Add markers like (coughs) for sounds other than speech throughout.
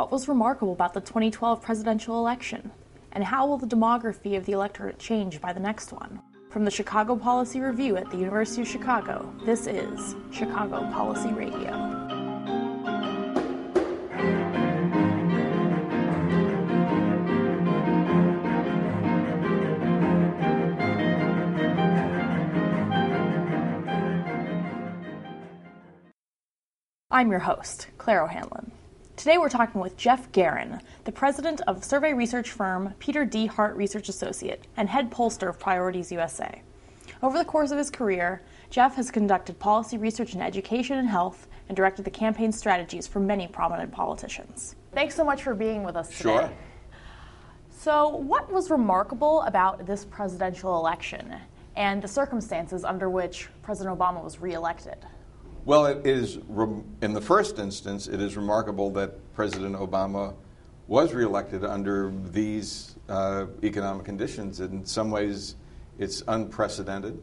What was remarkable about the 2012 presidential election? And how will the demography of the electorate change by the next one? From the Chicago Policy Review at the University of Chicago, this is Chicago Policy Radio. I'm your host, Claire O'Hanlon. Today we're talking with Geoff Garin, the president of survey research firm Peter D. Hart Research Associate and head pollster of Priorities USA. Over the course of his career, Geoff has conducted policy research in education and health and directed the campaign strategies for many prominent politicians. Thanks so much for being with us today. Sure. So, what was remarkable about this presidential election and the circumstances under which President Obama was reelected? Well, it is, in the first instance, it is remarkable that President Obama was reelected under these uh, economic conditions. In some ways, it's unprecedented.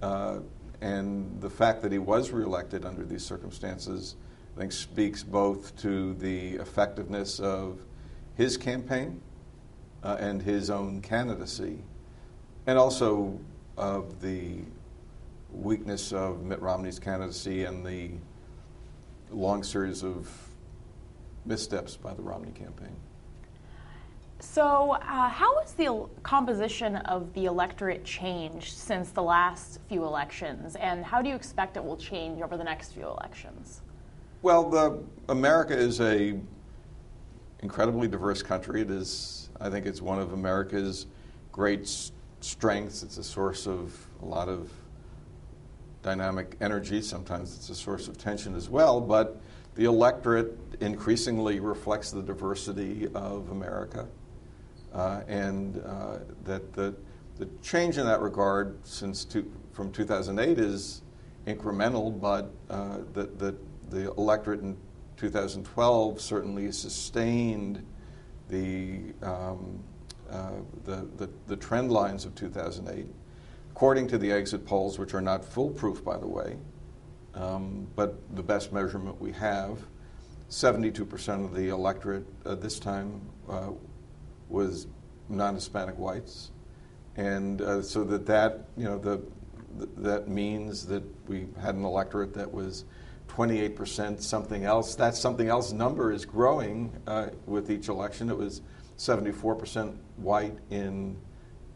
Uh, and the fact that he was reelected under these circumstances, I think, speaks both to the effectiveness of his campaign uh, and his own candidacy, and also of the weakness of Mitt Romney's candidacy and the long series of missteps by the Romney campaign. So, uh, how has the composition of the electorate changed since the last few elections, and how do you expect it will change over the next few elections? Well, the, America is a incredibly diverse country. It is, I think, it's one of America's great strengths. It's a source of a lot of dynamic energy. Sometimes it's a source of tension as well, but the electorate increasingly reflects the diversity of America. Uh, and uh, that the, the change in that regard since two, from 2008 is incremental, but uh, the, the, the electorate in 2012 certainly sustained the, um, uh, the, the, the trend lines of 2008 according to the exit polls, which are not foolproof, by the way, um, but the best measurement we have, 72% of the electorate uh, this time uh, was non-Hispanic whites, and uh, so that that you know the, that means that we had an electorate that was 28% something else. That something else number is growing uh, with each election. It was 74% white in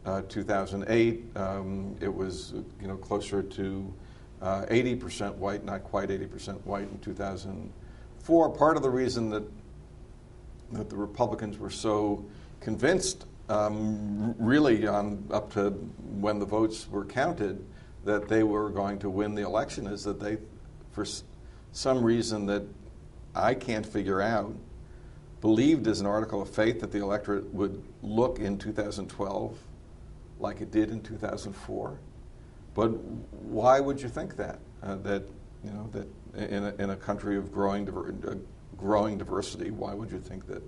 uh, 2008, um, it was you know closer to uh, 80% white, not quite 80% white in 2004. Part of the reason that that the Republicans were so convinced, um, really on up to when the votes were counted, that they were going to win the election is that they, for some reason that I can't figure out, believed as an article of faith that the electorate would look in 2012 like it did in 2004. But why would you think that? Uh, that you know that in a, in a country of growing diver- uh, growing diversity, why would you think that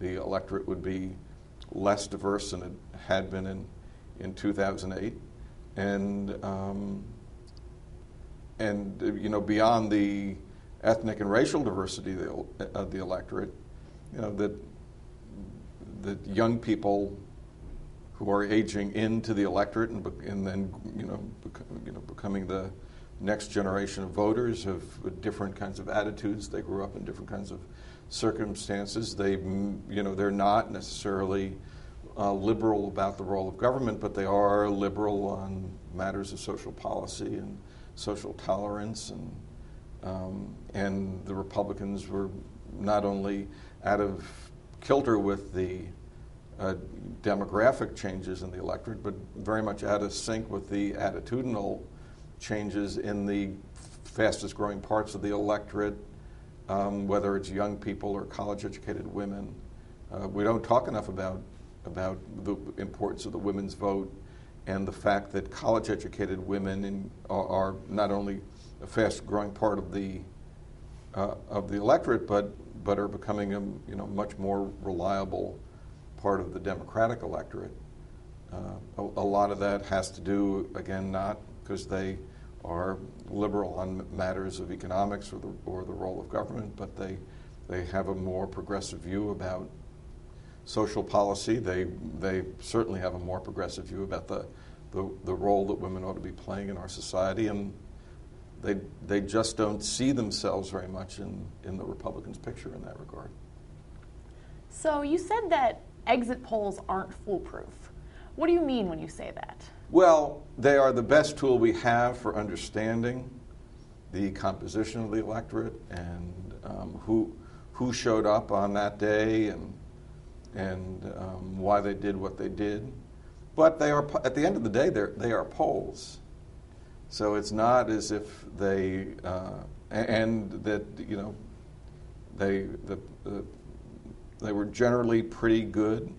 the electorate would be less diverse than it had been in in 2008? And um, and uh, you know beyond the ethnic and racial diversity of the, of the electorate, you know that that young people who are aging into the electorate and, and then you know, bec- you know becoming the next generation of voters have different kinds of attitudes. They grew up in different kinds of circumstances. They you know they're not necessarily uh, liberal about the role of government, but they are liberal on matters of social policy and social tolerance and um, and the Republicans were not only out of kilter with the uh, demographic changes in the electorate, but very much out of sync with the attitudinal changes in the fastest growing parts of the electorate, um, whether it's young people or college educated women. Uh, we don't talk enough about, about the importance of the women's vote and the fact that college educated women in, are, are, not only a fast growing part of the, uh, of the electorate, but, but are becoming a you know, much more reliable part of the Democratic electorate. Uh, a, a, lot of that has to do, again, not because they are liberal on matters of economics or the, or the role of government, but they they have a more progressive view about social policy. They, they certainly have a more progressive view about the, the, the role that women ought to be playing in our society. And they, they just don't see themselves very much in, in the Republicans' picture in that regard. So you said that exit polls aren't foolproof. What do you mean when you say that? Well, they are the best tool we have for understanding the composition of the electorate and um, who, who showed up on that day and, and um, why they did what they did. But they are, at the end of the day, they are polls. So it's not as if they, uh, and that, you know, they, the, the, they were generally pretty good,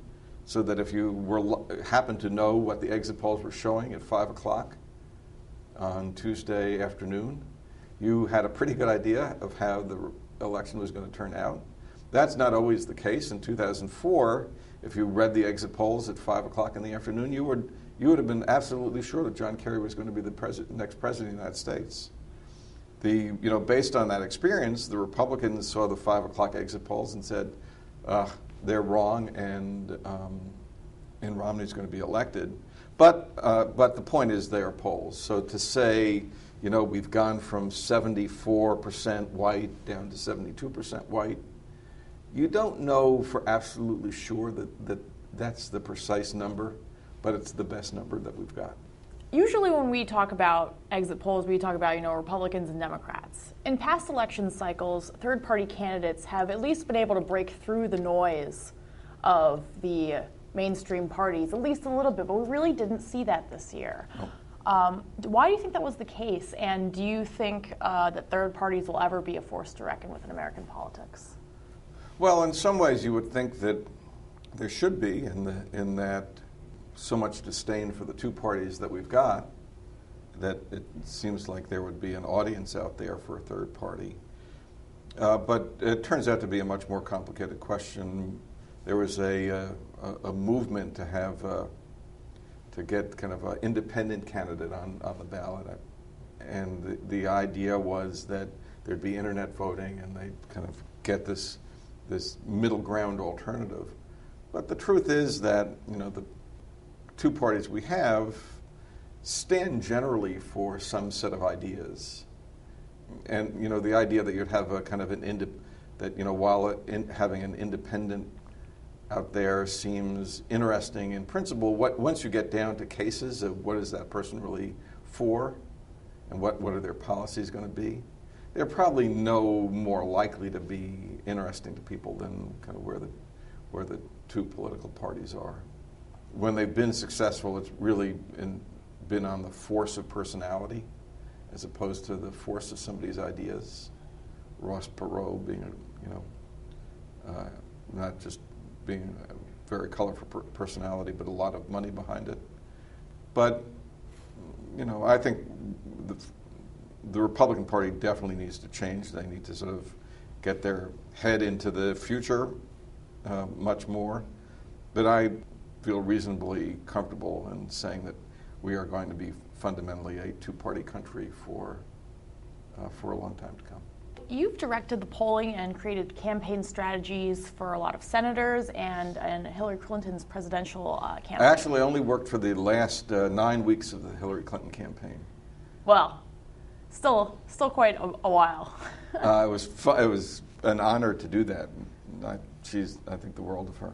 so that if you were happened to know what the exit polls were showing at 5 o'clock on Tuesday afternoon, you had a pretty good idea of how the election was going to turn out. That's not always the case. In 2004, if you read the exit polls at 5 o'clock in the afternoon, you would you would have been absolutely sure that John Kerry was going to be the pres- next president of the United States. The, you know, based on that experience, the Republicans saw the five o'clock exit polls and said, uh, they're wrong and, um, and Romney's going to be elected. But, uh, but the point is they are polls. So to say, you know, we've gone from 74% white down to 72% white, you don't know for absolutely sure that, that that's the precise number but it's the best number that we've got. Usually, when we talk about exit polls, we talk about you know Republicans and Democrats. In past election cycles, third-party candidates have at least been able to break through the noise of the mainstream parties, at least a little bit. But we really didn't see that this year. Um, why do you think that was the case? And do you think uh, that third parties will ever be a force to reckon with in American politics? Well, in some ways, you would think that there should be, in, the, in that so much disdain for the two parties that we've got that it seems like there would be an audience out there for a third party. Uh, but it turns out to be a much more complicated question. There was a, uh, a, a movement to have uh, to get kind of an independent candidate on, on the ballot, and the, the idea was that there'd be internet voting, and they'd kind of get this this middle ground alternative. But the truth is that you know the two parties we have stand generally for some set of ideas. And, you know, the idea that you'd have a kind of an, indi- that, you know, while in, having an independent out there seems interesting in principle, what, once you get down to cases of what is that person really for and what, what are their policies going to be, they're probably no more likely to be interesting to people than kind of where the, where the two political parties are when they've been successful, it's really in, been on the force of personality as opposed to the force of somebody's ideas. Ross Perot being, you know, uh, not just being a very colorful per- personality, but a lot of money behind it. But, you know, I think the, the Republican Party definitely needs to change. They need to sort of get their head into the future uh, much more. But I feel reasonably comfortable in saying that we are going to be fundamentally a two-party country for uh, for a long time to come. You've directed the polling and created campaign strategies for a lot of senators and, and Hillary Clinton's presidential uh, campaign. I actually only worked for the last uh, nine weeks of the Hillary Clinton campaign. Well, still, still quite a, a while. (laughs) uh, it was fu- it was an honor to do that. I, she's I think the world of her.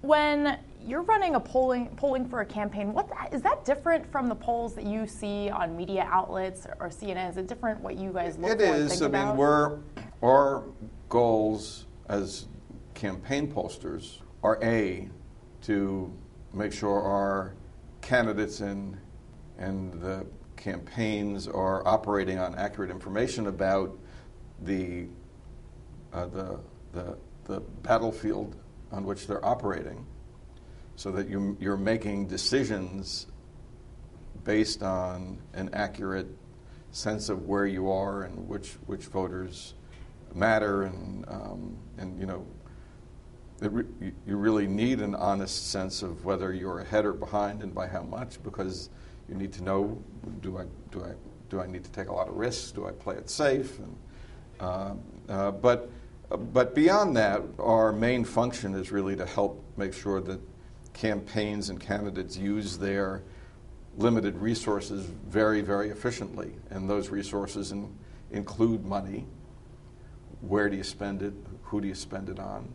When you're running a polling polling for a campaign, what is that different from the polls that you see on media outlets or CNN? Is it different what you guys look? It is. I about? mean, we're our goals as campaign posters are a to make sure our candidates and and the campaigns are operating on accurate information about the uh, the the the battlefield on which they're operating so that you, you're making decisions based on an accurate sense of where you are and which, which voters matter and, um, and you know, re- you really need an honest sense of whether you're ahead or behind and by how much because you need to know do I, do I, do I need to take a lot of risks? Do I play it safe? And, uh, uh, but but beyond that, our main function is really to help make sure that campaigns and candidates use their limited resources very, very efficiently. And those resources in, include money. Where do you spend it? Who do you spend it on?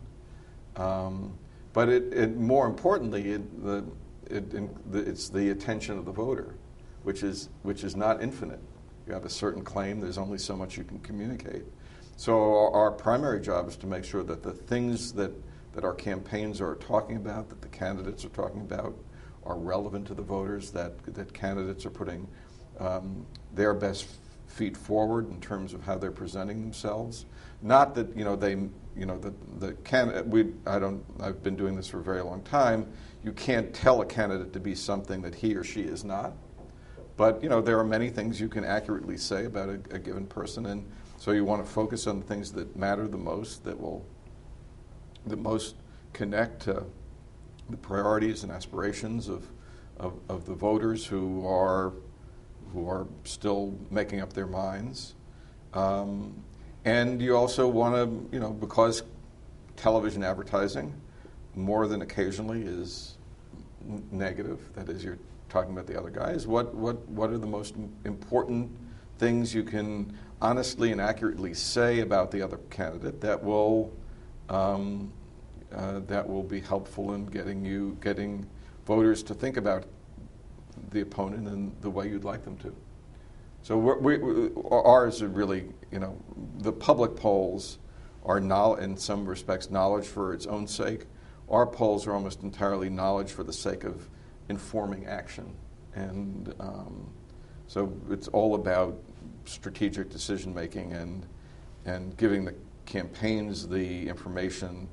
Um, but it, it, more importantly, it, the, it, it's the attention of the voter, which is, which is not infinite. You have a certain claim, there's only so much you can communicate. So our, our primary job is to make sure that the things that, that our campaigns are talking about, that the candidates are talking about, are relevant to the voters, that, that candidates are putting um, their best feet forward in terms of how they're presenting themselves. Not that you know they you know the the candidate we I don't I've been doing this for a very long time. You can't tell a candidate to be something that he or she is not. But you know there are many things you can accurately say about a, a given person, and so you want to focus on the things that matter the most, that will the most connect to the priorities and aspirations of, of, of the voters who are who are still making up their minds. Um, and you also want to, you know, because television advertising more than occasionally is negative, that is, you're talking about the other guys, what, what, what are the most important things you can honestly and accurately say about the other candidate that will, um, uh, that will be helpful in getting you, getting voters to think about the opponent in the way you'd like them to. So we, we, ours are really, you know, the public polls are in some respects knowledge for its own sake. Our polls are almost entirely knowledge for the sake of informing action, and um, so it's all about strategic decision making and and giving the campaigns the information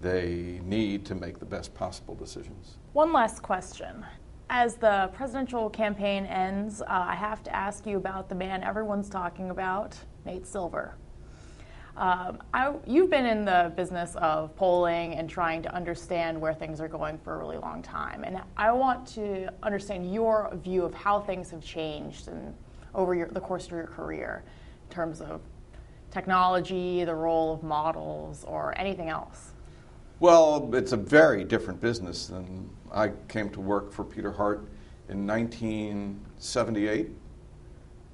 they need to make the best possible decisions. One last question. As the presidential campaign ends, uh, I have to ask you about the man everyone's talking about, Nate Silver. Um, I, you've been in the business of polling and trying to understand where things are going for a really long time, and I want to understand your view of how things have changed and over your, the course of your career in terms of technology, the role of models, or anything else. Well, it's a very different business than I came to work for Peter Hart in 1978.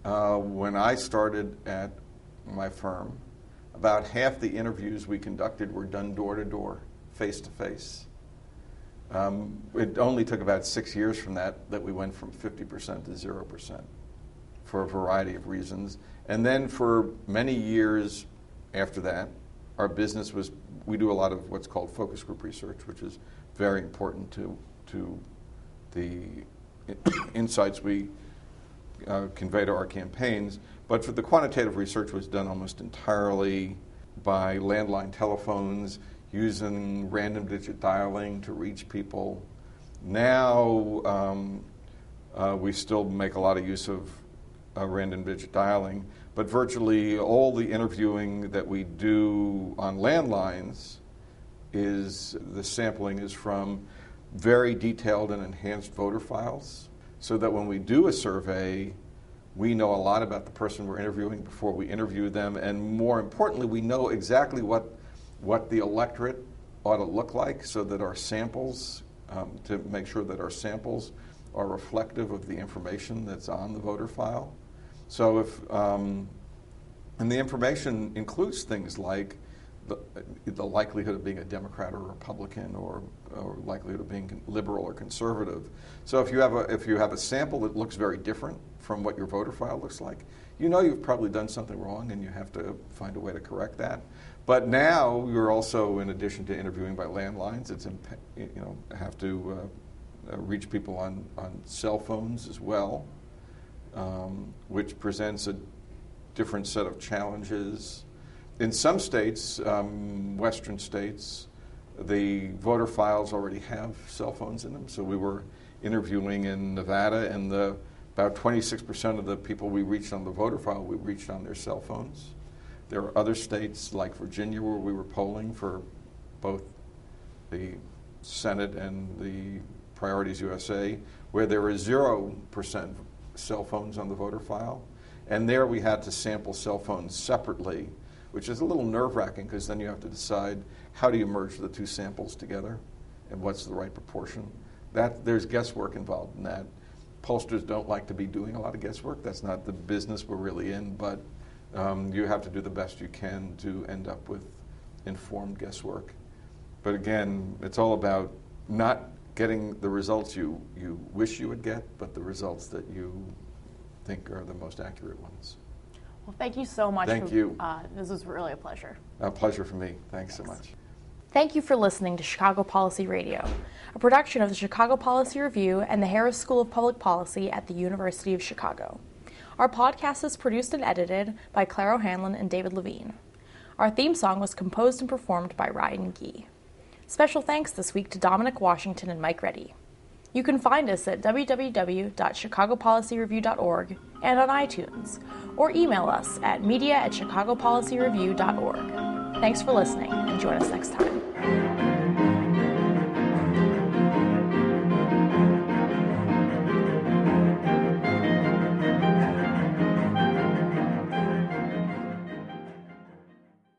Uh, when I started at my firm, about half the interviews we conducted were done door to door, face to face. It only took about six years from that that we went from 50% to 0% for a variety of reasons. And then for many years after that, our business was we do a lot of what's called focus group research, which is very important to to the (coughs) insights we uh, convey to our campaigns. But for the quantitative research was done almost entirely by landline telephones, using random digit dialing to reach people. Now um, uh, we still make a lot of use of uh, random digit dialing, but virtually all the interviewing that we do on landlines is the sampling is from very detailed and enhanced voter files so that when we do a survey, we know a lot about the person we're interviewing before we interview them, and more importantly, we know exactly what, what the electorate ought to look like so that our samples, um, to make sure that our samples are reflective of the information that's on the voter file. So if, um, and the information includes things like the, the, likelihood of being a Democrat or Republican or, or, likelihood of being liberal or conservative. So if you have a if you have a sample that looks very different from what your voter file looks like, you know you've probably done something wrong and you have to find a way to correct that. But now you're also, in addition to interviewing by landlines, it's imp- you know have to uh, uh, reach people on on cell phones as well um, which presents a different set of challenges. In some states, um, Western states, the voter files already have cell phones in them. So we were interviewing in Nevada, and the, about 26% of the people we reached on the voter file, we reached on their cell phones. There are other states like Virginia where we were polling for both the Senate and the Priorities USA, where there is 0% cell phones on the voter file. And there we had to sample cell phones separately which is a little nerve wracking because then you have to decide how do you merge the two samples together and what's the right proportion. That, there's guesswork involved in that. Pollsters don't like to be doing a lot of guesswork. That's not the business we're really in, but um, you have to do the best you can to end up with informed guesswork. But again, it's all about not getting the results you, you wish you would get, but the results that you think are the most accurate ones. Well, thank you so much. Thank for, you. Uh, this was really a pleasure. A pleasure for me. Thanks, Thanks. so much. Thank you for listening to Chicago Policy Radio, a production of the Chicago Policy Review and the Harris School of Public Policy at the University of Chicago. Our podcast is produced and edited by Claire O'Hanlon and David Levine. Our theme song was composed and performed by Ryan Gee. Special thanks this week to Dominic Washington and Mike Reddy. You can find us at www.chicagopolicyreview.org and on iTunes, or email us at media at chicagopolicyreview.org. Thanks for listening and join us next time.